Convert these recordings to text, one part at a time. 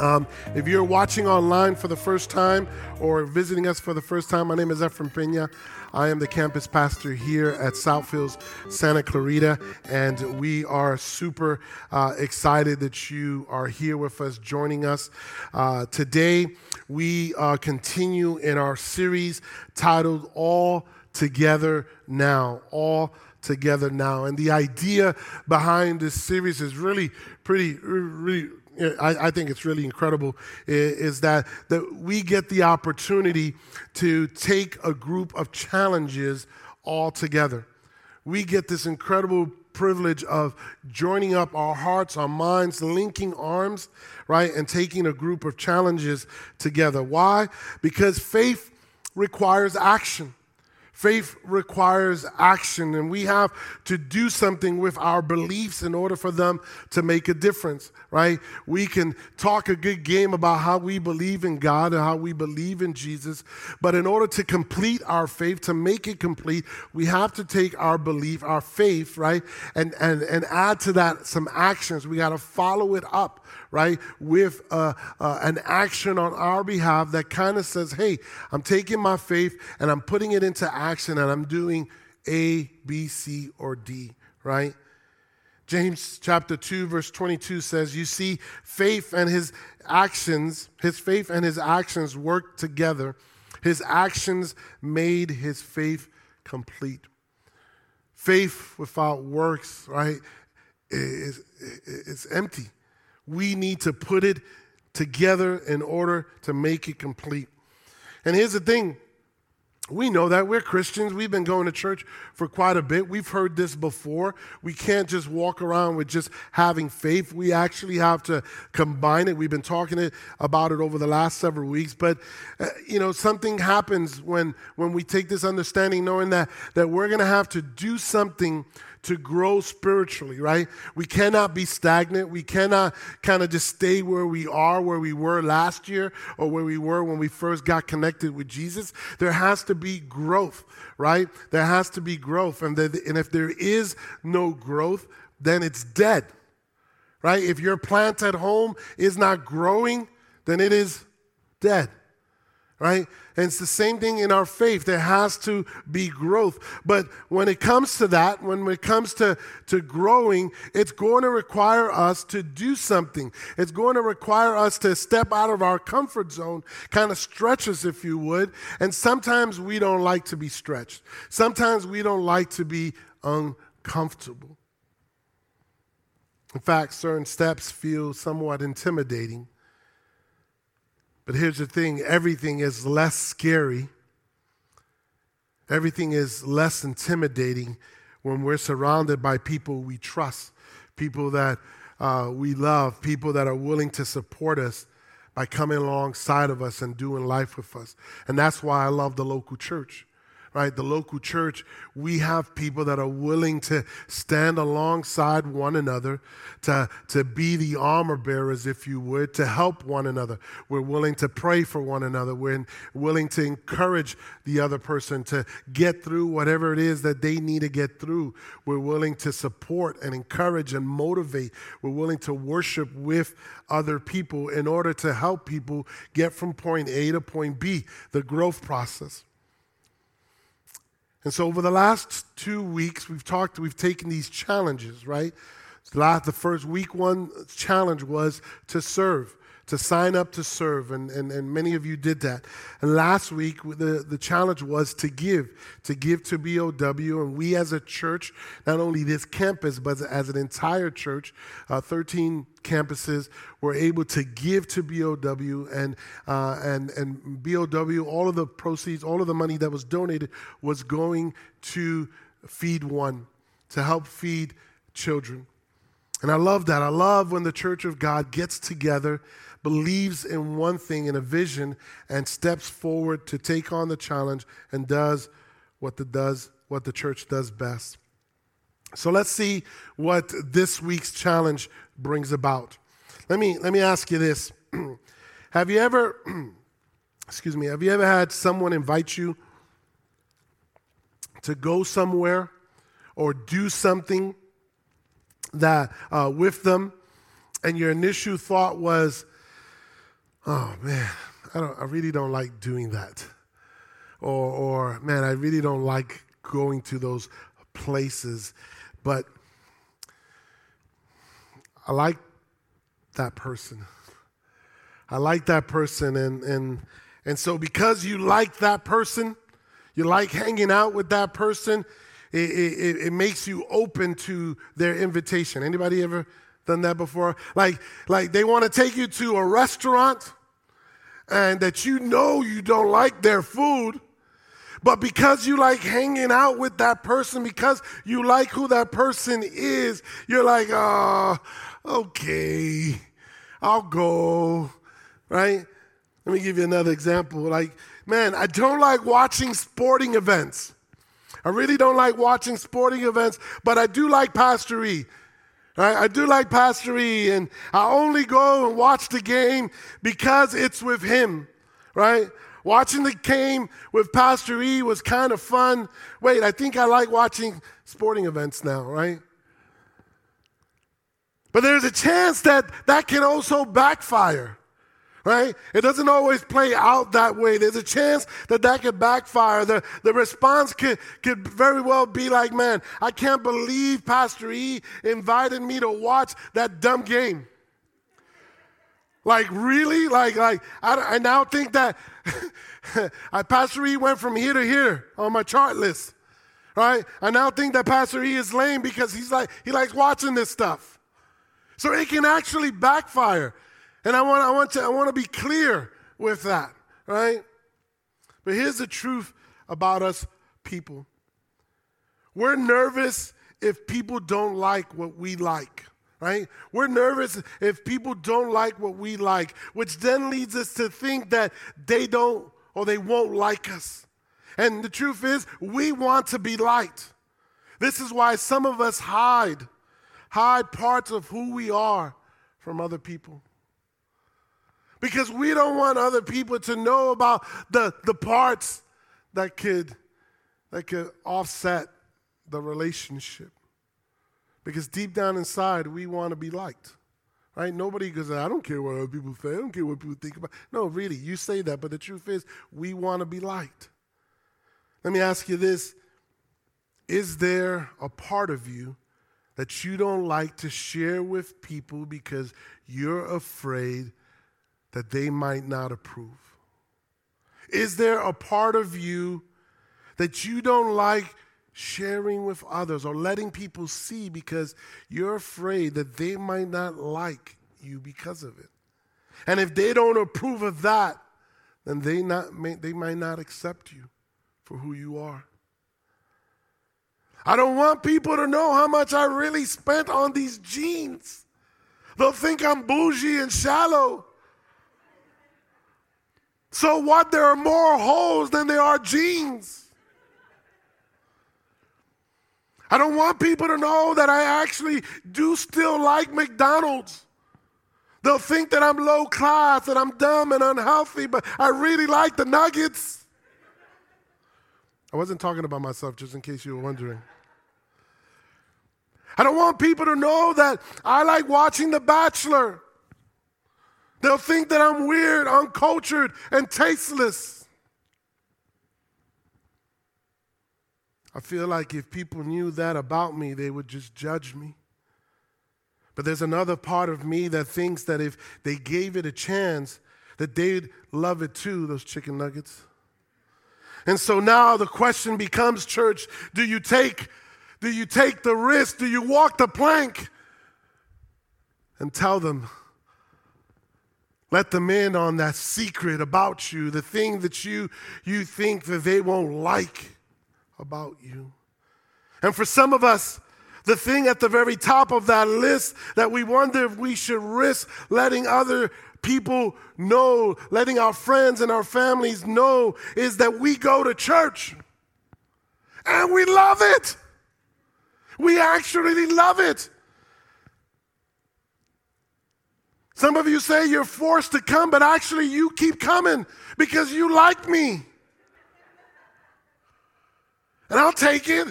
Um, if you're watching online for the first time or visiting us for the first time, my name is Ephraim Pena. I am the campus pastor here at South Hills Santa Clarita, and we are super uh, excited that you are here with us, joining us. Uh, today, we uh, continue in our series titled All Together Now. All Together Now. And the idea behind this series is really pretty, really I, I, think it's really incredible is that, that we get the opportunity to take a group of challenges all together. We get this incredible privilege of joining up our hearts, our minds, linking arms, right, and taking a group of challenges together. Why? Because faith requires action. Faith requires action, and we have to do something with our beliefs in order for them to make a difference, right? We can talk a good game about how we believe in God and how we believe in Jesus, but in order to complete our faith, to make it complete, we have to take our belief, our faith, right, and, and, and add to that some actions. We got to follow it up right, with uh, uh, an action on our behalf that kind of says, hey, I'm taking my faith and I'm putting it into action and I'm doing A, B, C, or D, right? James chapter 2, verse 22 says, You see, faith and his actions, his faith and his actions work together. His actions made his faith complete. Faith without works, right, is, is empty. We need to put it together in order to make it complete. And here's the thing we know that we're Christians. We've been going to church for quite a bit. We've heard this before. We can't just walk around with just having faith. We actually have to combine it. We've been talking about it over the last several weeks. But, uh, you know, something happens when, when we take this understanding, knowing that, that we're going to have to do something to grow spiritually, right? We cannot be stagnant. We cannot kind of just stay where we are, where we were last year or where we were when we first got connected with Jesus. There has to be growth, right? There has to be growth. And, the, and if there is no growth, then it's dead, right? If your plant at home is not growing, then it is dead right? And it's the same thing in our faith. There has to be growth. But when it comes to that, when it comes to, to growing, it's going to require us to do something. It's going to require us to step out of our comfort zone, kind of stretch us, if you would. And sometimes we don't like to be stretched. Sometimes we don't like to be uncomfortable. In fact, certain steps feel somewhat intimidating. But here's the thing everything is less scary, everything is less intimidating when we're surrounded by people we trust, people that uh, we love, people that are willing to support us by coming alongside of us and doing life with us. And that's why I love the local church right? The local church, we have people that are willing to stand alongside one another, to, to be the armor bearers, if you would, to help one another. We're willing to pray for one another. We're willing to encourage the other person to get through whatever it is that they need to get through. We're willing to support and encourage and motivate. We're willing to worship with other people in order to help people get from point A to point B, the growth process. And so over the last two weeks, we've talked, we've taken these challenges, right? The first week one challenge was to serve to sign up to serve, and, and, and many of you did that. And last week, the, the challenge was to give, to give to BOW. And we as a church, not only this campus, but as an entire church, uh, 13 campuses, were able to give to BOW. And, uh, and, and BOW, all of the proceeds, all of the money that was donated was going to Feed One, to help feed children. And I love that. I love when the church of God gets together believes in one thing, in a vision, and steps forward to take on the challenge and does what the, does, what the church does best. So let's see what this week's challenge brings about. Let me, let me ask you this. have you ever, excuse me, have you ever had someone invite you to go somewhere or do something that uh, with them, and your initial thought was, oh man, I, don't, I really don't like doing that. Or, or, man, I really don't like going to those places. But I like that person. I like that person. And, and, and so, because you like that person, you like hanging out with that person, it, it, it makes you open to their invitation. Anybody ever done that before? Like, like they want to take you to a restaurant and that you know you don't like their food, but because you like hanging out with that person, because you like who that person is, you're like, oh, okay, I'll go, right? Let me give you another example. Like, man, I don't like watching sporting events. I really don't like watching sporting events, but I do like Pastor E. Right? I do like Pastor E, and I only go and watch the game because it's with him, right? Watching the game with Pastor E was kind of fun. Wait, I think I like watching sporting events now, right? But there's a chance that that can also backfire right? It doesn't always play out that way. There's a chance that that could backfire. The, the response could, could very well be like, man, I can't believe Pastor E invited me to watch that dumb game. Like, really? Like, like I, I now think that Pastor E went from here to here on my chart list, right? I now think that Pastor E is lame because he's like, he likes watching this stuff. So it can actually backfire. And I want, I want to I want to be clear with that, right? But here's the truth about us people. We're nervous if people don't like what we like, right? We're nervous if people don't like what we like, which then leads us to think that they don't or they won't like us. And the truth is, we want to be liked. This is why some of us hide, hide parts of who we are from other people because we don't want other people to know about the, the parts that could, that could offset the relationship. Because deep down inside, we want to be liked. Right? Nobody goes, I don't care what other people say. I don't care what people think about. No, really, you say that, but the truth is, we want to be liked. Let me ask you this Is there a part of you that you don't like to share with people because you're afraid that they might not approve? Is there a part of you that you don't like sharing with others or letting people see because you're afraid that they might not like you because of it? And if they don't approve of that, then they, not, they might not accept you for who you are. I don't want people to know how much I really spent on these jeans. They'll think I'm bougie and shallow. So what? There are more holes than there are jeans. I don't want people to know that I actually do still like McDonald's. They'll think that I'm low class, that I'm dumb and unhealthy, but I really like the nuggets. I wasn't talking about myself, just in case you were wondering. I don't want people to know that I like watching The Bachelor. They'll think that I'm weird, uncultured, and tasteless. I feel like if people knew that about me, they would just judge me. But there's another part of me that thinks that if they gave it a chance, that they'd love it too, those chicken nuggets. And so now the question becomes, church, do you take do you take the risk? Do you walk the plank and tell them let them in on that secret about you, the thing that you, you think that they won't like about you. And for some of us, the thing at the very top of that list that we wonder if we should risk letting other people know, letting our friends and our families know, is that we go to church and we love it. We actually love it. Some of you say you're forced to come, but actually you keep coming because you like me. And I'll take it.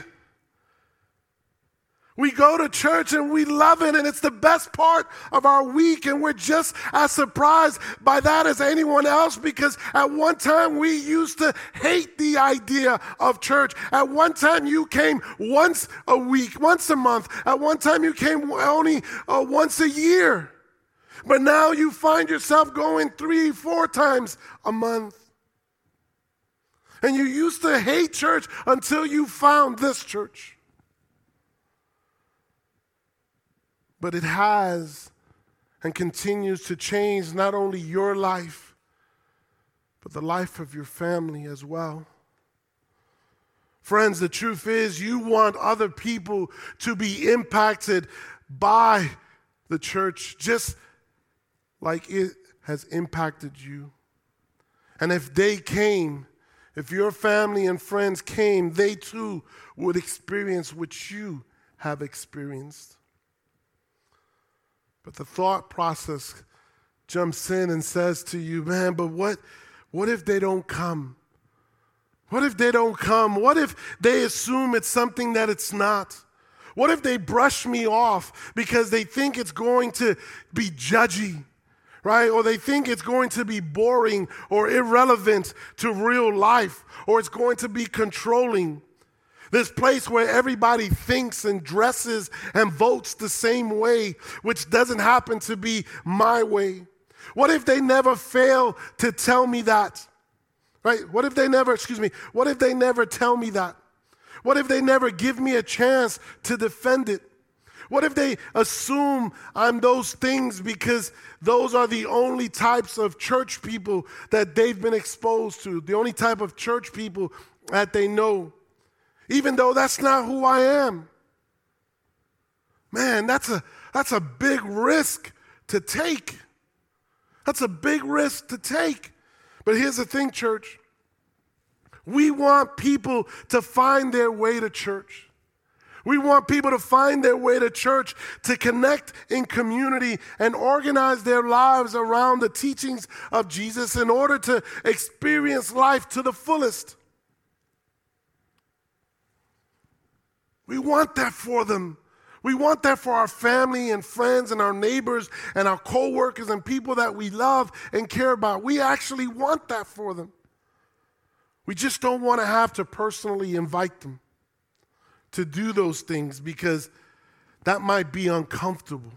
We go to church and we love it, and it's the best part of our week, and we're just as surprised by that as anyone else because at one time we used to hate the idea of church. At one time you came once a week, once a month. At one time you came only uh, once a year. But now you find yourself going three, four times a month. And you used to hate church until you found this church. But it has and continues to change not only your life, but the life of your family as well. Friends, the truth is, you want other people to be impacted by the church just like it has impacted you. And if they came, if your family and friends came, they too would experience what you have experienced. But the thought process jumps in and says to you, man, but what, what if they don't come? What if they don't come? What if they assume it's something that it's not? What if they brush me off because they think it's going to be judgy? Right? Or they think it's going to be boring or irrelevant to real life, or it's going to be controlling. This place where everybody thinks and dresses and votes the same way, which doesn't happen to be my way. What if they never fail to tell me that? Right? What if they never, excuse me, what if they never tell me that? What if they never give me a chance to defend it? What if they assume I'm those things because those are the only types of church people that they've been exposed to, the only type of church people that they know, even though that's not who I am? Man, that's a, that's a big risk to take. That's a big risk to take. But here's the thing, church. We want people to find their way to church. We want people to find their way to church, to connect in community, and organize their lives around the teachings of Jesus in order to experience life to the fullest. We want that for them. We want that for our family and friends and our neighbors and our coworkers and people that we love and care about. We actually want that for them. We just don't want to have to personally invite them to do those things because that might be uncomfortable.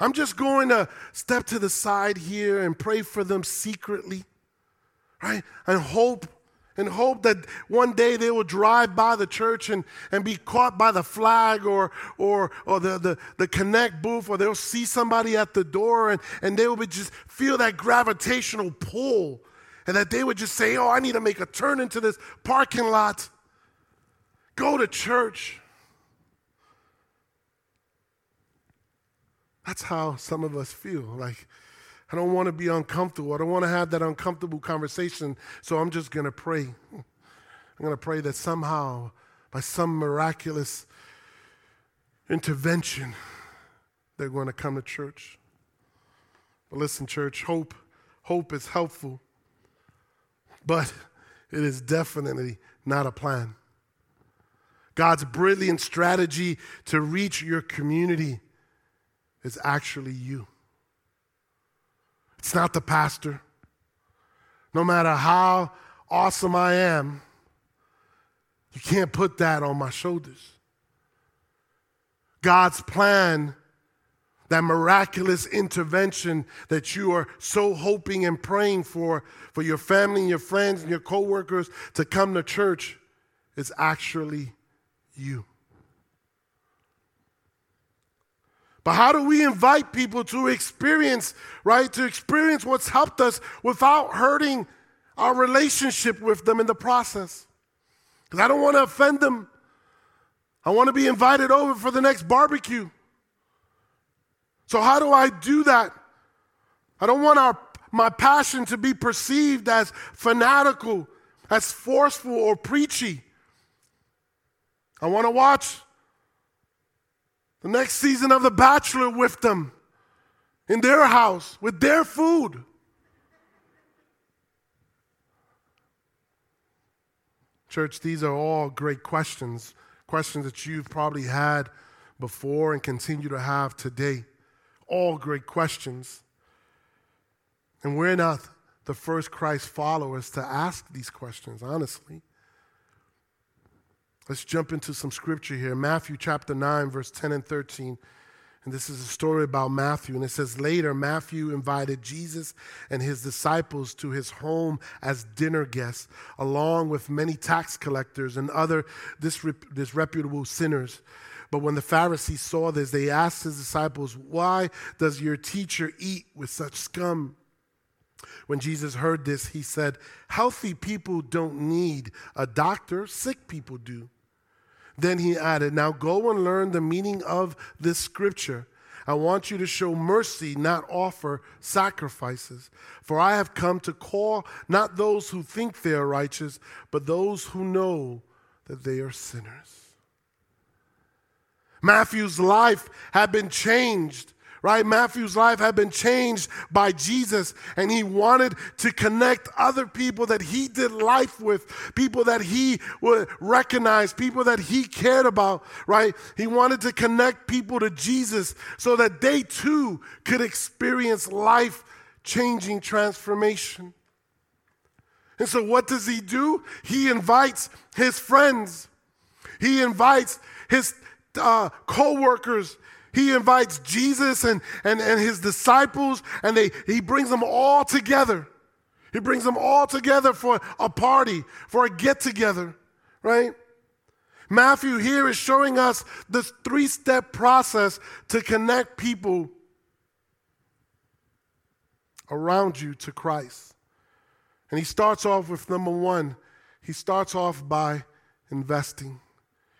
I'm just going to step to the side here and pray for them secretly, right? And hope and hope that one day they will drive by the church and, and be caught by the flag or, or, or the, the, the connect booth or they'll see somebody at the door and, and they will just feel that gravitational pull and that they would just say, oh, I need to make a turn into this parking lot Go to church. That's how some of us feel. Like, I don't want to be uncomfortable. I don't want to have that uncomfortable conversation, so I'm just going to pray. I'm going to pray that somehow, by some miraculous intervention, they're going to come to church. But listen, church, hope, hope is helpful, but it is definitely not a plan. God's brilliant strategy to reach your community is actually you. It's not the pastor. No matter how awesome I am, you can't put that on my shoulders. God's plan, that miraculous intervention that you are so hoping and praying for, for your family and your friends and your coworkers to come to church, is actually you. But how do we invite people to experience, right? To experience what's helped us without hurting our relationship with them in the process? Because I don't want to offend them. I want to be invited over for the next barbecue. So, how do I do that? I don't want our, my passion to be perceived as fanatical, as forceful, or preachy. I want to watch the next season of The Bachelor with them in their house with their food. Church, these are all great questions, questions that you've probably had before and continue to have today. All great questions. And we're not the first Christ followers to ask these questions, honestly. Let's jump into some scripture here. Matthew chapter 9, verse 10 and 13. And this is a story about Matthew. And it says, Later, Matthew invited Jesus and his disciples to his home as dinner guests, along with many tax collectors and other disreputable sinners. But when the Pharisees saw this, they asked his disciples, Why does your teacher eat with such scum? When Jesus heard this, he said, Healthy people don't need a doctor, sick people do. Then he added, Now go and learn the meaning of this scripture. I want you to show mercy, not offer sacrifices. For I have come to call not those who think they are righteous, but those who know that they are sinners. Matthew's life had been changed right? Matthew's life had been changed by Jesus, and he wanted to connect other people that he did life with, people that he would recognize, people that he cared about, right? He wanted to connect people to Jesus so that they too could experience life changing transformation. And so, what does he do? He invites his friends, he invites his uh, co workers, he invites Jesus and, and, and his disciples, and they, he brings them all together. He brings them all together for a party, for a get together, right? Matthew here is showing us this three step process to connect people around you to Christ. And he starts off with number one, he starts off by investing.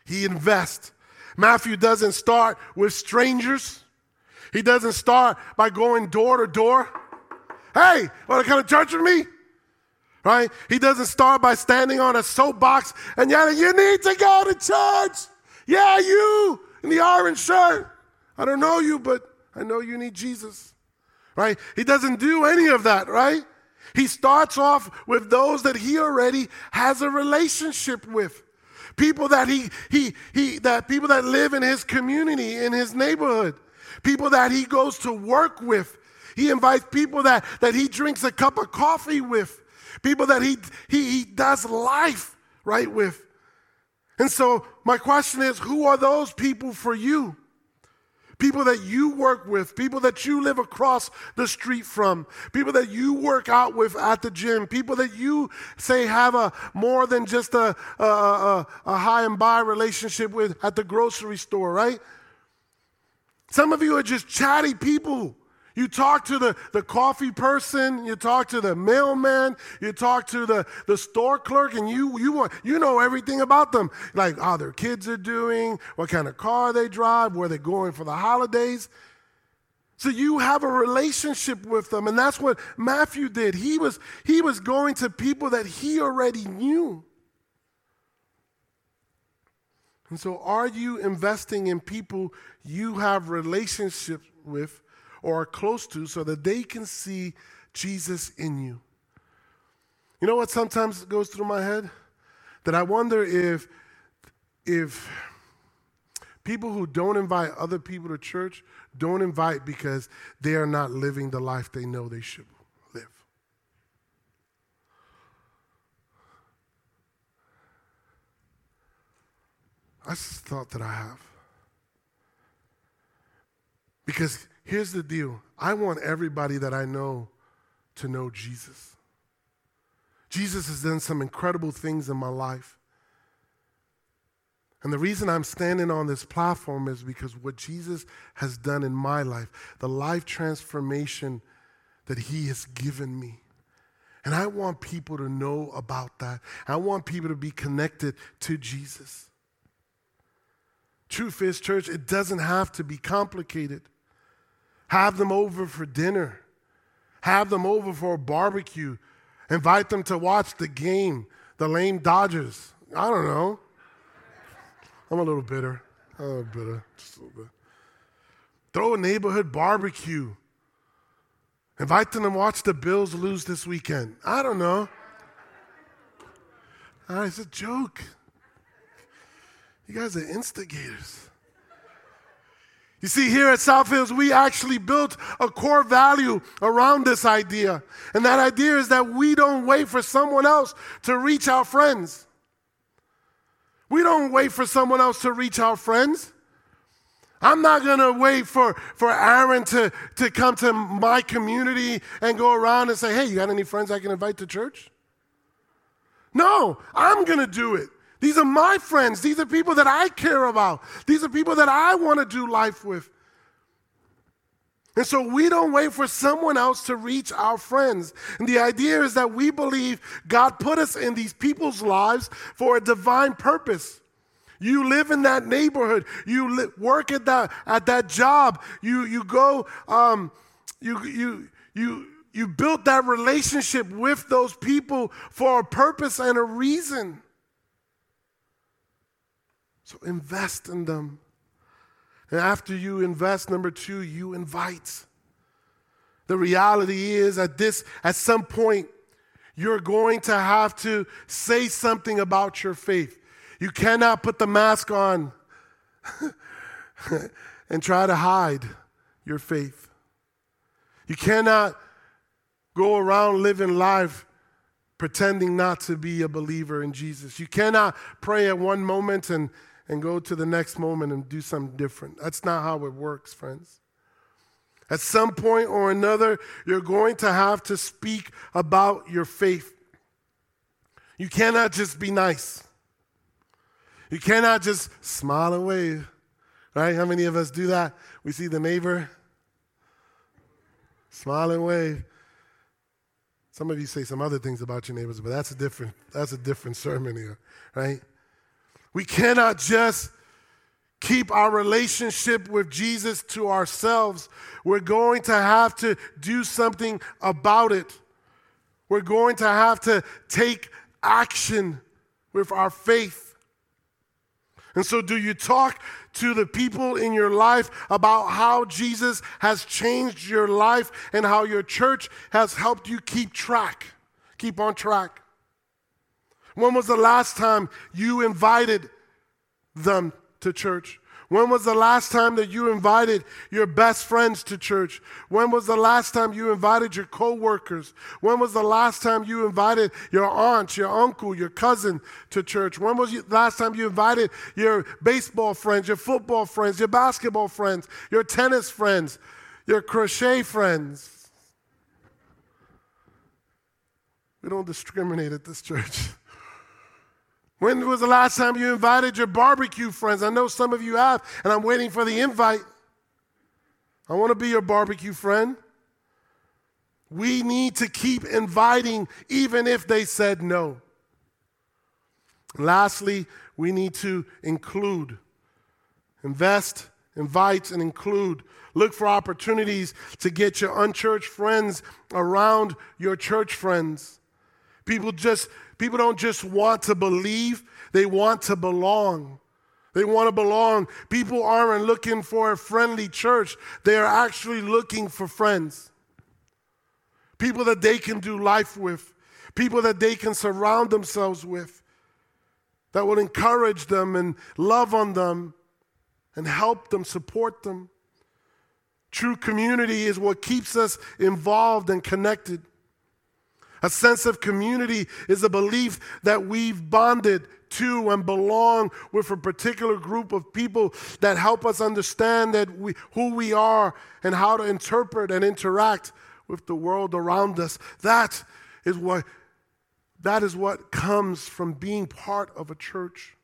He invests. Matthew doesn't start with strangers. He doesn't start by going door to door. Hey, want to come to church with me? Right? He doesn't start by standing on a soapbox and yelling, You need to go to church. Yeah, you in the orange shirt. I don't know you, but I know you need Jesus. Right? He doesn't do any of that, right? He starts off with those that he already has a relationship with people that he, he, he, that people that live in his community, in his neighborhood, people that he goes to work with. He invites people that, that he drinks a cup of coffee with, people that he, he, he does life right with. And so, my question is who are those people for you? People that you work with, people that you live across the street from, people that you work out with at the gym, people that you say have a more than just a, a, a, a hi and bye relationship with at the grocery store, right? Some of you are just chatty people. You talk to the, the coffee person, you talk to the mailman, you talk to the, the store clerk, and you, you, want, you know everything about them. Like how their kids are doing, what kind of car they drive, where they're going for the holidays. So you have a relationship with them, and that's what Matthew did. He was, he was going to people that he already knew. And so, are you investing in people you have relationships with or are close to so that they can see Jesus in you. You know what sometimes goes through my head? That I wonder if if people who don't invite other people to church don't invite because they are not living the life they know they should live. That's the thought that I have. Because Here's the deal I want everybody that I know to know Jesus. Jesus has done some incredible things in my life. And the reason I'm standing on this platform is because what Jesus has done in my life, the life transformation that he has given me. And I want people to know about that. I want people to be connected to Jesus. Truth is, church, it doesn't have to be complicated. Have them over for dinner. Have them over for a barbecue. Invite them to watch the game, the lame Dodgers. I don't know. I'm a little bitter. I'm a little bitter, just a little bit. Throw a neighborhood barbecue. Invite them to watch the Bills lose this weekend. I don't know. Ah, it's a joke. You guys are instigators. You see, here at South Hills, we actually built a core value around this idea. And that idea is that we don't wait for someone else to reach our friends. We don't wait for someone else to reach our friends. I'm not going to wait for, for Aaron to, to come to my community and go around and say, hey, you got any friends I can invite to church? No, I'm going to do it. These are my friends. These are people that I care about. These are people that I want to do life with. And so we don't wait for someone else to reach our friends. And the idea is that we believe God put us in these people's lives for a divine purpose. You live in that neighborhood. You li- work at that at that job. You you go. Um, you you you you built that relationship with those people for a purpose and a reason. So invest in them. And after you invest, number two, you invite. The reality is at this, at some point, you're going to have to say something about your faith. You cannot put the mask on and try to hide your faith. You cannot go around living life pretending not to be a believer in Jesus. You cannot pray at one moment and and go to the next moment and do something different. That's not how it works, friends. At some point or another, you're going to have to speak about your faith. You cannot just be nice. You cannot just smile and wave. Right? How many of us do that? We see the neighbor, smile and wave. Some of you say some other things about your neighbors, but that's a different, that's a different sermon here, right? We cannot just keep our relationship with Jesus to ourselves. We're going to have to do something about it. We're going to have to take action with our faith. And so, do you talk to the people in your life about how Jesus has changed your life and how your church has helped you keep track, keep on track? When was the last time you invited them to church? When was the last time that you invited your best friends to church? When was the last time you invited your coworkers? When was the last time you invited your aunt, your uncle, your cousin to church? When was the last time you invited your baseball friends, your football friends, your basketball friends, your tennis friends, your crochet friends? We don't discriminate at this church. When was the last time you invited your barbecue friends? I know some of you have, and I'm waiting for the invite. I want to be your barbecue friend. We need to keep inviting, even if they said no. Lastly, we need to include. Invest, invite, and include. Look for opportunities to get your unchurched friends around your church friends. People just People don't just want to believe, they want to belong. They want to belong. People aren't looking for a friendly church, they are actually looking for friends. People that they can do life with, people that they can surround themselves with, that will encourage them and love on them and help them, support them. True community is what keeps us involved and connected. A sense of community is a belief that we've bonded to and belong with a particular group of people that help us understand that we, who we are and how to interpret and interact with the world around us. That is what that is what comes from being part of a church.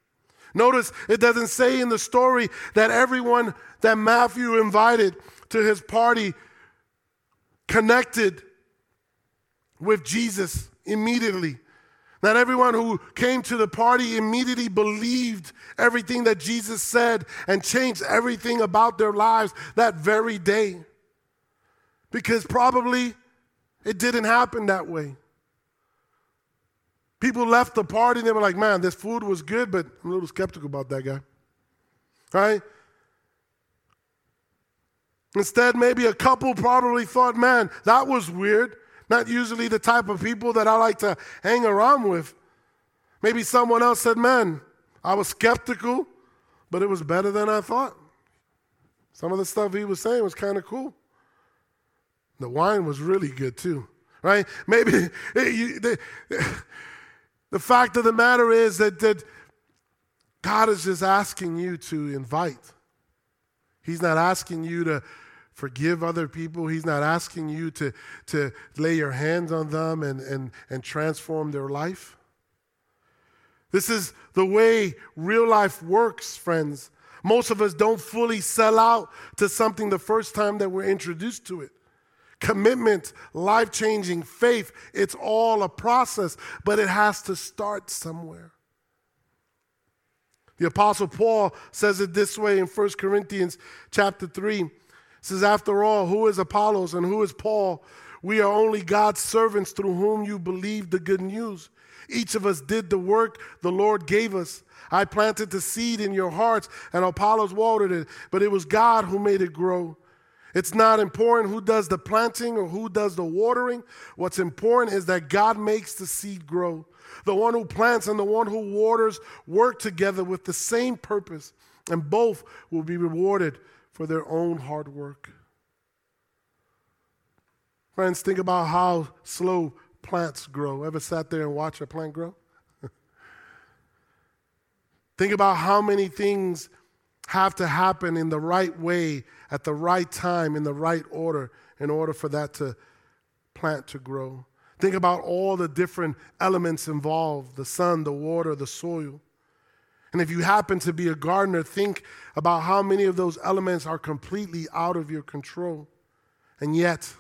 Notice it doesn't say in the story that everyone that Matthew invited to his party connected with Jesus immediately. Not everyone who came to the party immediately believed everything that Jesus said and changed everything about their lives that very day. Because probably it didn't happen that way. People left the party and they were like, man, this food was good, but I'm a little skeptical about that guy. Right? Instead, maybe a couple probably thought, man, that was weird. Not usually the type of people that I like to hang around with. Maybe someone else said, Man, I was skeptical, but it was better than I thought. Some of the stuff he was saying was kind of cool. The wine was really good too, right? Maybe the, the fact of the matter is that, that God is just asking you to invite. He's not asking you to forgive other people. He's not asking you to, to lay your hands on them and, and, and transform their life. This is the way real life works, friends. Most of us don't fully sell out to something the first time that we're introduced to it. Commitment, life changing, faith, it's all a process, but it has to start somewhere. The apostle Paul says it this way in 1 Corinthians chapter 3. Says, After all, who is Apollos and who is Paul? We are only God's servants through whom you believe the good news. Each of us did the work the Lord gave us. I planted the seed in your hearts, and Apollos watered it, but it was God who made it grow. It's not important who does the planting or who does the watering. What's important is that God makes the seed grow. The one who plants and the one who waters work together with the same purpose, and both will be rewarded for their own hard work. Friends, think about how slow plants grow. Ever sat there and watched a plant grow? think about how many things have to happen in the right way, at the right time, in the right order, in order for that to plant to grow. Think about all the different elements involved the sun, the water, the soil. And if you happen to be a gardener, think about how many of those elements are completely out of your control. And yet,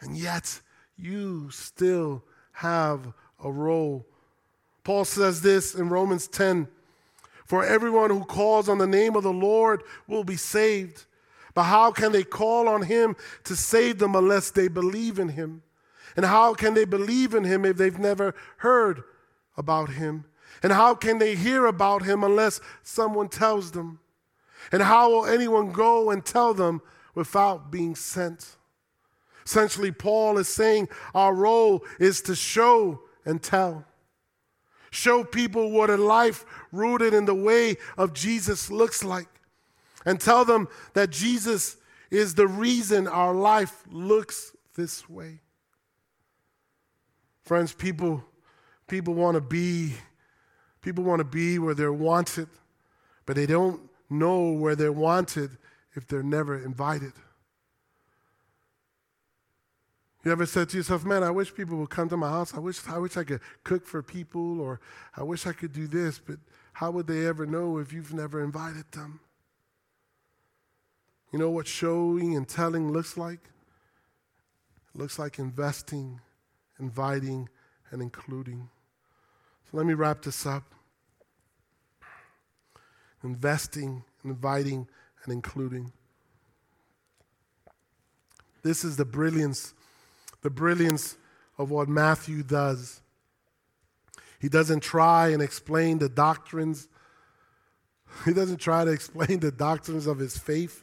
and yet, you still have a role. Paul says this in Romans 10 For everyone who calls on the name of the Lord will be saved. But how can they call on him to save them unless they believe in him? And how can they believe in him if they've never heard about him? And how can they hear about him unless someone tells them? And how will anyone go and tell them without being sent? Essentially, Paul is saying our role is to show and tell. Show people what a life rooted in the way of Jesus looks like. And tell them that Jesus is the reason our life looks this way. Friends, people, people want to be, people want to be where they're wanted, but they don't know where they're wanted if they're never invited. You ever said to yourself, man, I wish people would come to my house. I wish, I wish I could cook for people, or I wish I could do this, but how would they ever know if you've never invited them? You know what showing and telling looks like? It looks like investing inviting, and including. So let me wrap this up. Investing, inviting, and including. This is the brilliance, the brilliance of what Matthew does. He doesn't try and explain the doctrines. He doesn't try to explain the doctrines of his faith.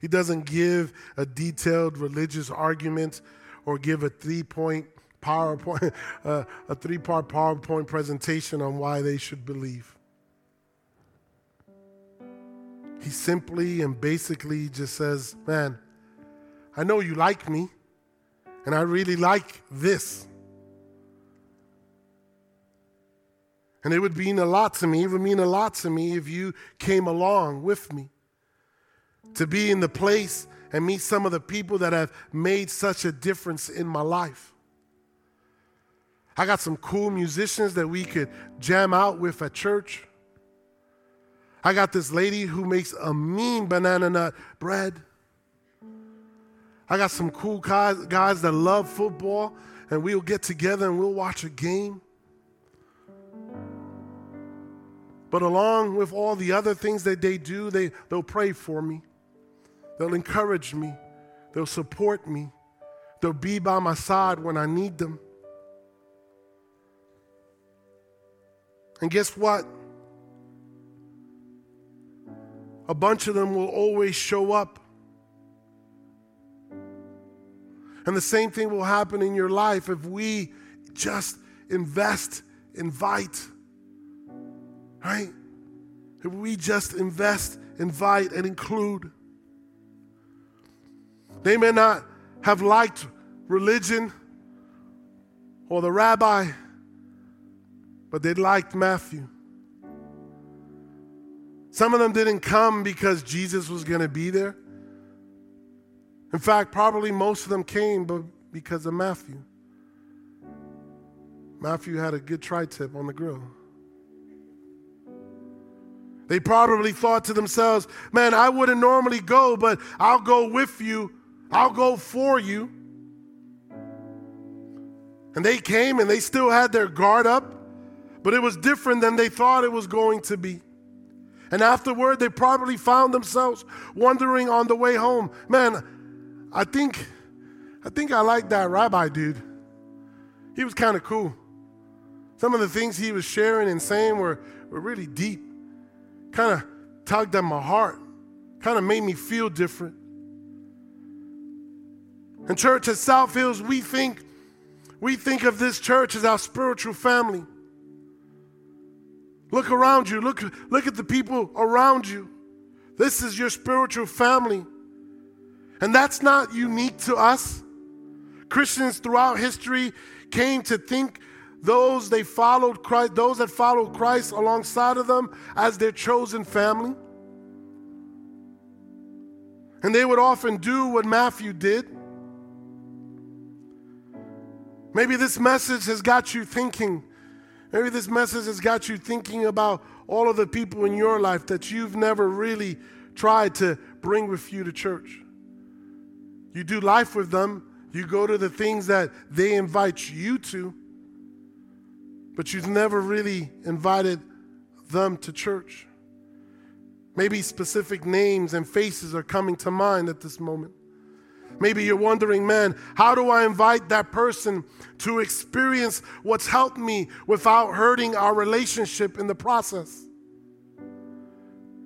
He doesn't give a detailed religious argument or give a three point PowerPoint, uh, a three part PowerPoint presentation on why they should believe. He simply and basically just says, Man, I know you like me, and I really like this. And it would mean a lot to me. It would mean a lot to me if you came along with me to be in the place and meet some of the people that have made such a difference in my life. I got some cool musicians that we could jam out with at church. I got this lady who makes a mean banana nut bread. I got some cool guys, that love football, and we'll get together and we'll watch a game. But along with all the other things that they do, they, they'll pray for me. They'll encourage me. They'll support me. They'll be by my side when I need them. And guess what? A bunch of them will always show up. And the same thing will happen in your life if we just invest, invite, right? If we just invest, invite, and include. They may not have liked religion or the rabbi, but they liked Matthew. Some of them didn't come because Jesus was going to be there. In fact, probably most of them came but because of Matthew. Matthew had a good tri tip on the grill. They probably thought to themselves, man, I wouldn't normally go, but I'll go with you, I'll go for you. And they came and they still had their guard up, but it was different than they thought it was going to be. And afterward, they probably found themselves wondering on the way home, man, I think, I think I like that rabbi dude. He was kind of cool. Some of the things he was sharing and saying were, were really deep, kind of tugged at my heart, kind of made me feel different. And church at South Hills, we think, we think of this church as our spiritual family. Look around you. Look, look at the people around you. This is your spiritual family. And that's not unique to us. Christians throughout history came to think those they followed Christ, those that followed Christ alongside of them as their chosen family. And they would often do what Matthew did. Maybe this message has got you thinking. Maybe this message has got you thinking about all of the people in your life that you've never really tried to bring with you to church. You do life with them, you go to the things that they invite you to, but you've never really invited them to church. Maybe specific names and faces are coming to mind at this moment. Maybe you're wondering, man, how do I invite that person to experience what's helped me without hurting our relationship in the process?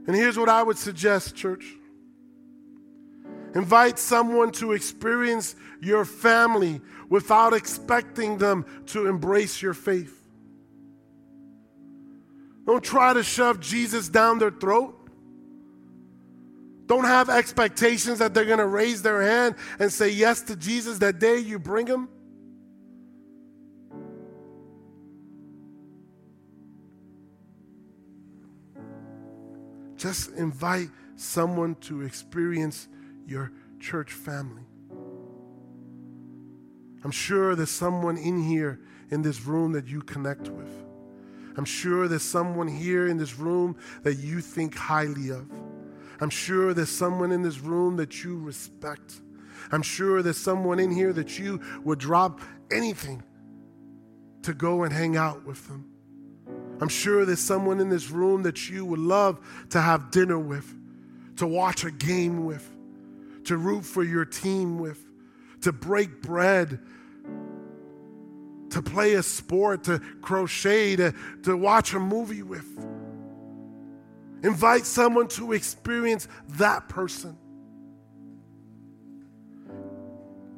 And here's what I would suggest, church Invite someone to experience your family without expecting them to embrace your faith. Don't try to shove Jesus down their throat. Don't have expectations that they're going to raise their hand and say yes to Jesus that day you bring them. Just invite someone to experience your church family. I'm sure there's someone in here in this room that you connect with. I'm sure there's someone here in this room that you think highly of. I'm sure there's someone in this room that you respect. I'm sure there's someone in here that you would drop anything to go and hang out with them. I'm sure there's someone in this room that you would love to have dinner with, to watch a game with to root for your team with, to break bread, to play a sport, to crochet, to, to watch a movie with. Invite someone to experience that person.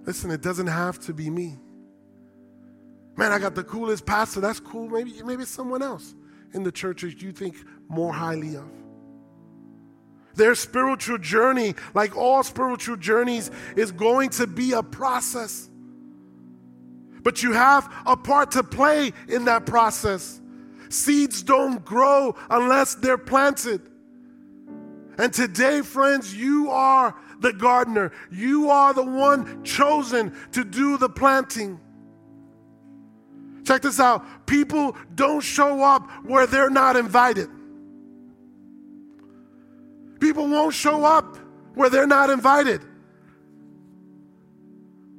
Listen, it doesn't have to be me. Man, I got the coolest pastor. That's cool. Maybe, maybe someone else in the church that you think more highly of. Their spiritual journey, like all spiritual journeys, is going to be a process. But you have a part to play in that process. Seeds don't grow unless they're planted. And today, friends, you are the gardener. You are the one chosen to do the planting. Check this out people don't show up where they're not invited. People won't show up where they're not invited.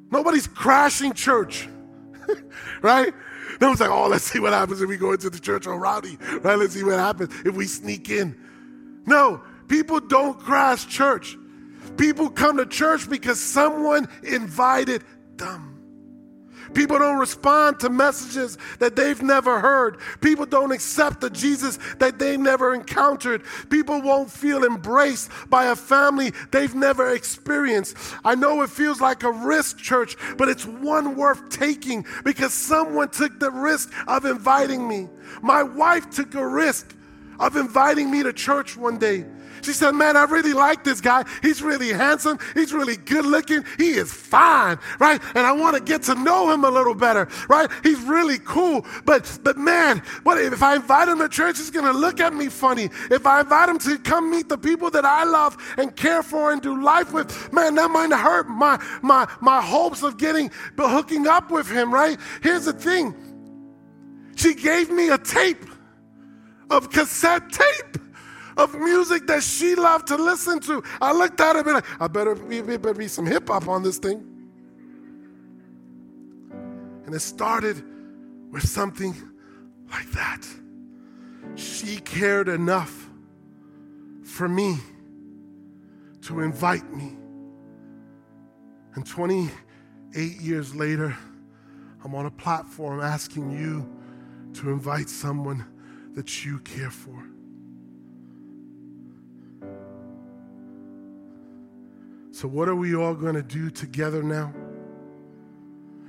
Nobody's crashing church, right? No one's like, oh, let's see what happens if we go into the church on rowdy, right? Let's see what happens if we sneak in. No, people don't crash church. People come to church because someone invited them. People don't respond to messages that they've never heard. People don't accept the Jesus that they've never encountered. People won't feel embraced by a family they've never experienced. I know it feels like a risk, church, but it's one worth taking because someone took the risk of inviting me. My wife took a risk of inviting me to church one day. She said, Man, I really like this guy. He's really handsome. He's really good looking. He is fine, right? And I want to get to know him a little better, right? He's really cool. But, but man, what if I invite him to church, he's going to look at me funny. If I invite him to come meet the people that I love and care for and do life with, man, that might hurt my, my, my hopes of getting, but hooking up with him, right? Here's the thing. She gave me a tape of cassette tape of music that she loved to listen to. I looked at it and like, I better be, better be some hip hop on this thing. And it started with something like that. She cared enough for me to invite me. And 28 years later, I'm on a platform asking you to invite someone that you care for. So, what are we all going to do together now?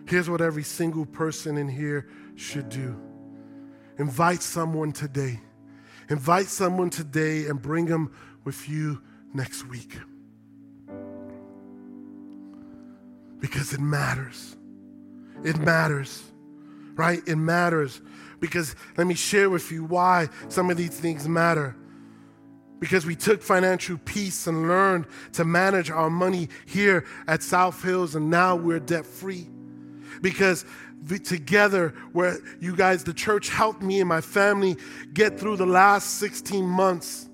Here's what every single person in here should do invite someone today. Invite someone today and bring them with you next week. Because it matters. It matters, right? It matters. Because let me share with you why some of these things matter because we took financial peace and learned to manage our money here at South Hills, and now we're debt free. Because together, where you guys, the church helped me and my family get through the last 16 months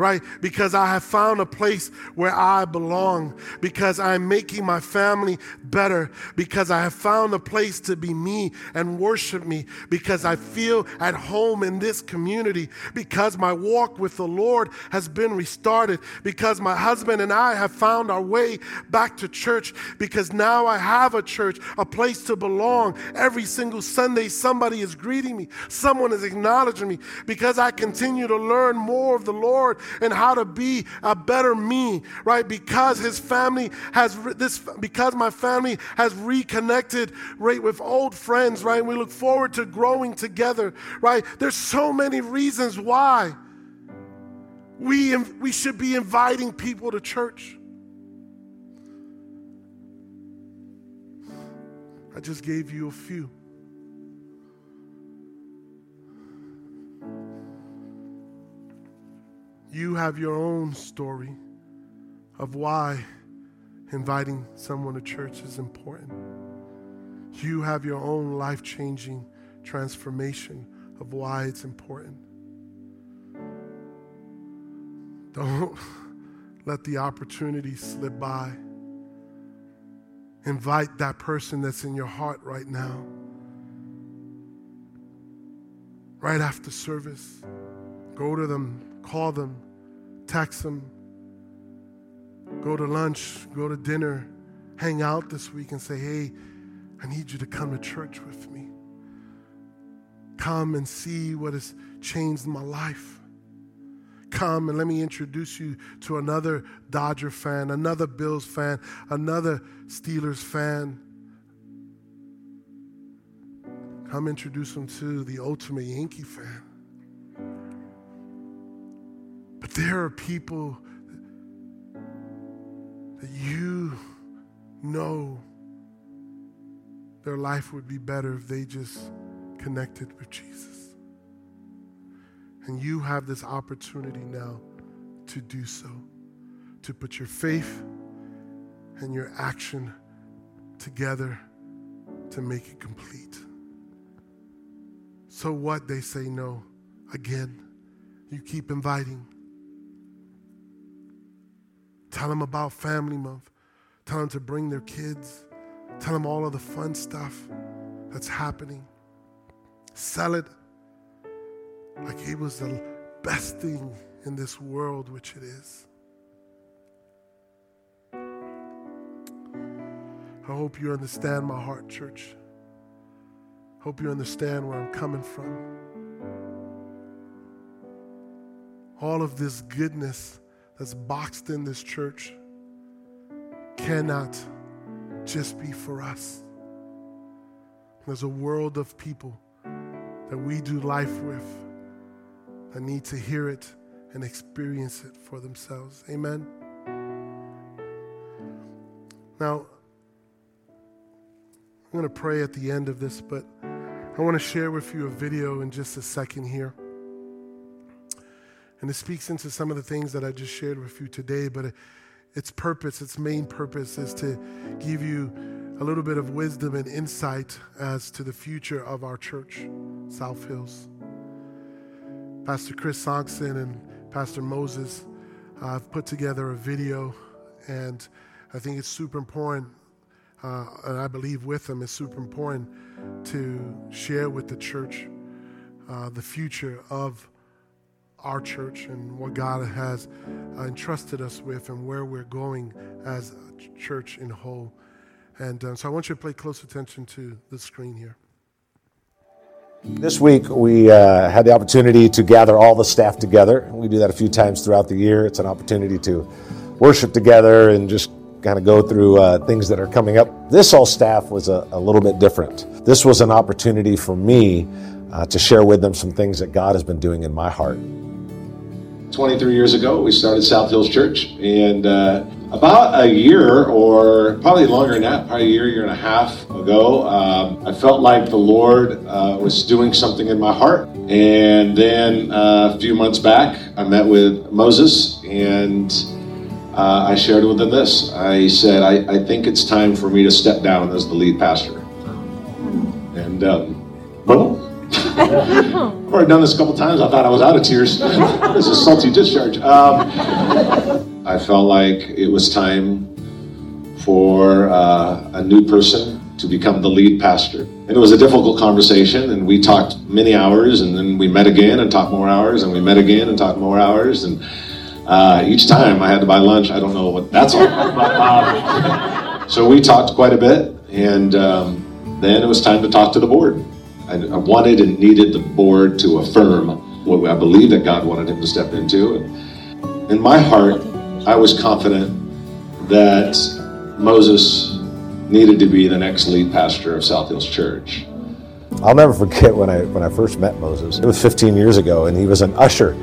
right? Because I have found a place where I belong, because I'm making my family better, because I have found a place to be me and worship me, because I feel at home in this community, because my walk with the Lord has been restarted, because my husband and I have found our way back to church, because now I have a church, a place to belong. Every single Sunday, somebody is greeting me, someone is acknowledging me, because I continue to learn more of the Lord and how to be a better me, right? Because his family has this, because my family has reconnected, right, with old friends, right? We look forward to growing together, right? There's so many reasons why we, we should be inviting people to church. I just gave you a few. You have your own story of why inviting someone to church is important. You have your own life changing transformation of why it's important. Don't let the opportunity slip by. Invite that person that's in your heart right now. Right after service, go to them Call them, text them, go to lunch, go to dinner, hang out this week and say, hey, I need you to come to church with me. Come and see what has changed my life. Come and let me introduce you to another Dodger fan, another Bills fan, another Steelers fan. Come introduce them to the ultimate Yankee fan. But there are people that you know their life would be better if they just connected with Jesus. And you have this opportunity now to do so, to put your faith and your action together to make it complete. So what? They say no. Again, you keep inviting. Tell them about Family Month. Tell them to bring their kids. Tell them all of the fun stuff that's happening. Sell it like it was the best thing in this world, which it is. I hope you understand my heart, church. Hope you understand where I'm coming from. All of this goodness that's boxed in this church cannot just be for us. There's a world of people that we do life with that need to hear it and experience it for themselves. Amen. Now, I'm going to pray at the end of this, but I want to share with you a video in just a second here. And it speaks into some of the things that I just shared with you today, but its purpose, its main purpose is to give you a little bit of wisdom and insight as to the future of our church, South Hills. Pastor Chris Sonksen and Pastor Moses uh, have put together a video, and I think it's super important, uh, and I believe with them, it's super important to share with the church uh, the future of our church and what God has uh, entrusted us with and where we're going as a church in whole. And uh, so I want you to pay close attention to the screen here. This week, we uh, had the opportunity to gather all the staff together. We do that a few times throughout the year. It's an opportunity to worship together and just kind of go through uh, things that are coming up. This all staff was a, a, little bit different. This was an opportunity for me uh, to share with them some things that God has been doing in my heart. 23 years ago, we started South Hills Church, and uh, about a year, or probably longer than that, probably a year, year and a half ago, um, I felt like the Lord uh, was doing something in my heart. And then uh, a few months back, I met with Moses, and uh, I shared with him this. I said, I, I, think it's time for me to step down as the lead pastor. And um, boom. I've already done this a couple times. I thought I was out of tears. this is salty discharge. Um, I felt like it was time for uh, a new person to become the lead pastor. And it was a difficult conversation, and we talked many hours, and then we met again and talked more hours, and we met again and talked more hours, and uh, each time I had to buy lunch. I don't know what that's all about. so we talked quite a bit, and um, then it was time to talk to the board. I, I wanted and needed the board to affirm what I believe that God wanted him to step into. And in my heart, I was confident that Moses needed to be the next lead pastor of South Hills Church. I'll never forget when I when I first met Moses. It was 15 years ago, and he was an usher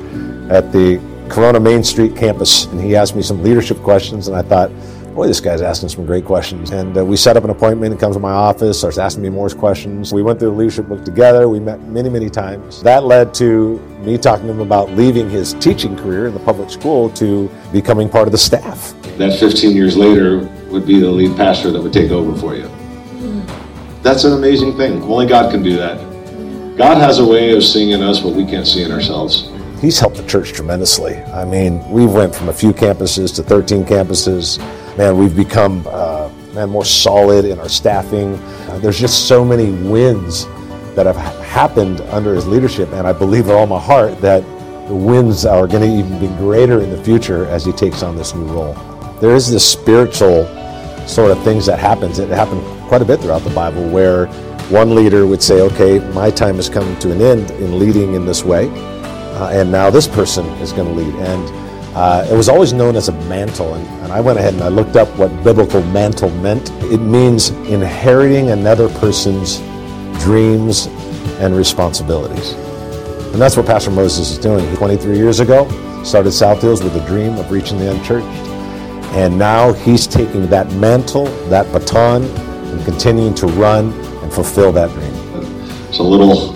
at the Corona Main Street campus, and he asked me some leadership questions, and I thought, boy, this guy's asking some great questions. And uh, we set up an appointment. He comes to my office, starts asking me more questions. We went through the leadership book together. We met many, many times. That led to me talking to him about leaving his teaching career in the public school to becoming part of the staff. That 15 years later would be the lead pastor that would take over for you. That's an amazing thing. Only God can do that. God has a way of seeing in us what we can't see in ourselves he's helped the church tremendously. I mean, we went from a few campuses to 13 campuses man, we've become uh, man more solid in our staffing. Uh, there's just so many wins that have happened under his leadership, and I believe with all my heart that the wins are going to even be greater in the future as he takes on this new role. There is this spiritual sort of things that happens. It happened quite a bit throughout the Bible where one leader would say, "Okay, my time has come to an end in leading in this way, uh, and now this person is going to lead." And uh, it was always known as a mantle, and, and, I went ahead and I looked up what biblical mantle meant. It means inheriting another person's dreams and responsibilities. And that's what Pastor Moses is doing. 23 years ago, started South Hills with a dream of reaching the unchurched. And now he's taking that mantle, that baton, and continuing to run and fulfill that dream. It's a little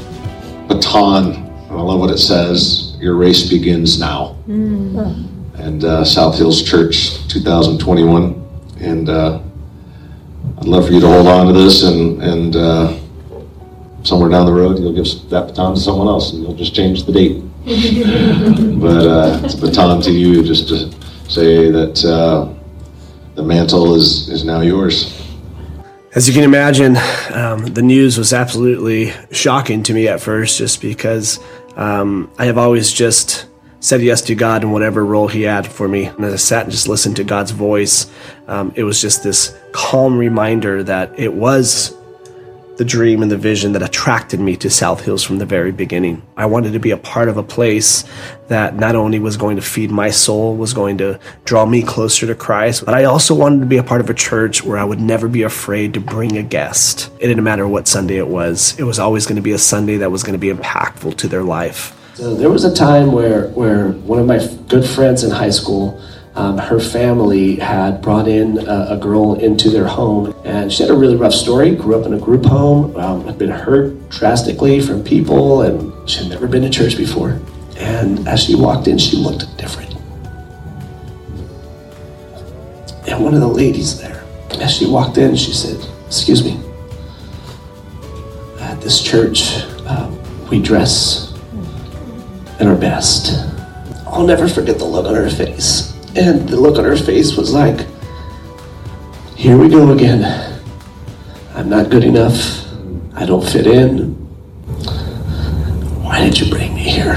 baton. I love what it says. Your race begins now. Mm and uh, South Hills Church 2021. And uh, I'd love for you to hold on to this and, and uh, somewhere down the road you'll give that baton to someone else and you'll just change the date. but uh, it's a baton to you just to say that uh, the mantle is, is now yours. As you can imagine, um, the news was absolutely shocking to me at first, just because um, I have always just said yes to God in whatever role He had for me. And as I sat and just listened to God's voice, um, it was just this calm reminder that it was the dream and the vision that attracted me to South Hills from the very beginning. I wanted to be a part of a place that not only was going to feed my soul, was going to draw me closer to Christ, but I also wanted to be a part of a church where I would never be afraid to bring a guest. It didn't matter what Sunday it was, it was always going to be a Sunday that was going to be impactful to their life. So there was a time where, where one of my good friends in high school, um, her family had brought in a, a, girl into their home, and she had a really rough story. Grew up in a group home, um, had been hurt drastically from people, and she had never been to church before. And as she walked in, she looked different. And one of the ladies there, as she walked in, she said, Excuse me, at this church, uh, we dress in our best. I'll never forget the look on her face. And the look on her face was like, here we go again. I'm not good enough. I don't fit in. Why did you bring me here?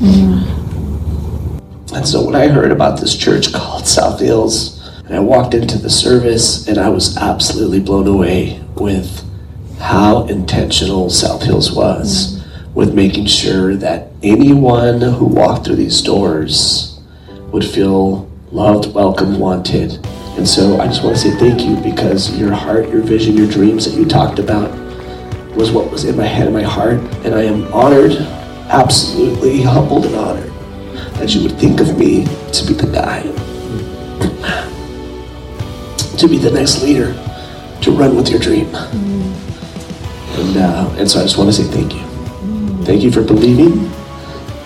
Mm-hmm. And so when I heard about this church called South Hills, and I walked into the service, and I was absolutely blown away with how intentional South Hills was mm-hmm. with making sure that anyone who walked through these doors would feel loved, welcome, wanted. And so I just want to say thank you because your heart, your vision, your dreams that you talked about was what was in my head and my heart. And I am honored, absolutely humbled and honored that you would think of me to be the guy, to be the next leader, to run with your dream. And, uh, and so I just want to say thank you. Thank you for believing,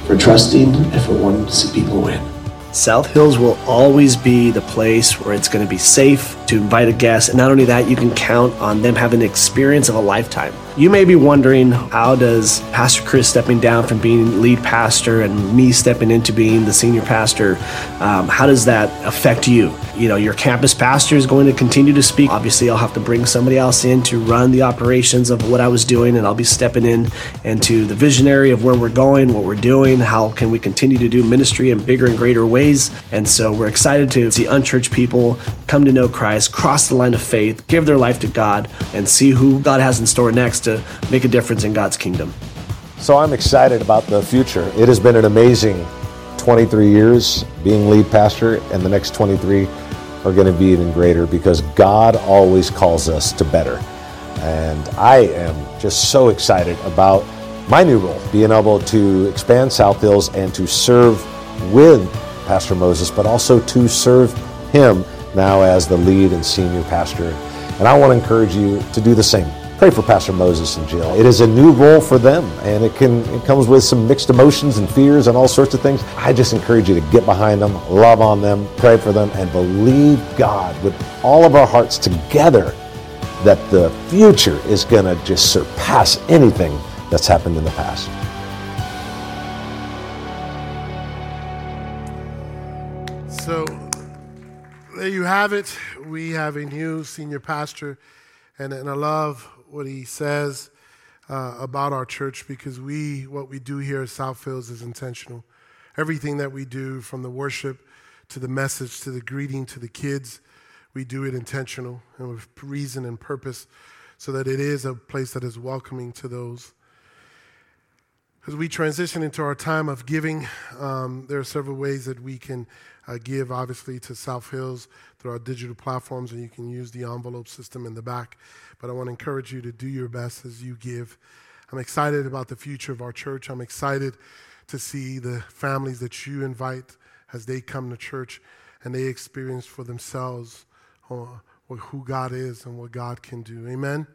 for trusting, and for wanting to see people win. South Hills will always be the place where it's going to be safe to invite a guest. And not only that, you can count on them having the experience of a lifetime. You may be wondering how does Pastor Chris stepping down from being lead pastor and me stepping into being the senior pastor, um, how does that affect you? You know, your campus pastor is going to continue to speak. Obviously, I'll have to bring somebody else in to run the operations of what I was doing, and I'll be stepping in into the visionary of where we're going, what we're doing, how can we continue to do ministry in bigger and greater ways. And so we're excited to see unchurched people come to know Christ, cross the line of faith, give their life to God, and see who God has in store next to make a difference in God's kingdom. So I'm excited about the future. It has been an amazing 23 years being lead pastor, and the next 23 are going to be even greater because God always calls us to better. And I am just so excited about my new role, being able to expand South Hills and to serve with Pastor Moses, but also to serve him now as the lead and senior pastor. And I want to encourage you to do the same pray for Pastor Moses and Jill. It is a new role for them, and it can it comes with some mixed emotions and fears and all sorts of things. I just encourage you to get behind them, love on them, pray for them, and believe God with all of our hearts together that the future is going to just surpass anything that's happened in the past. So there you have it. We have a new senior pastor, and, and I love what he says uh, about our church because we, what we do here at South Hills is intentional. Everything that we do, from the worship to the message to the greeting to the kids, we do it intentional and with reason and purpose so that it is a place that is welcoming to those. As we transition into our time of giving, um, there are several ways that we can uh, give, obviously, to South Hills through our digital platforms, and you can use the envelope system in the back. But I want to encourage you to do your best as you give. I'm excited about the future of our church. I'm excited to see the families that you invite as they come to church and they experience for themselves uh, who God is and what God can do. Amen.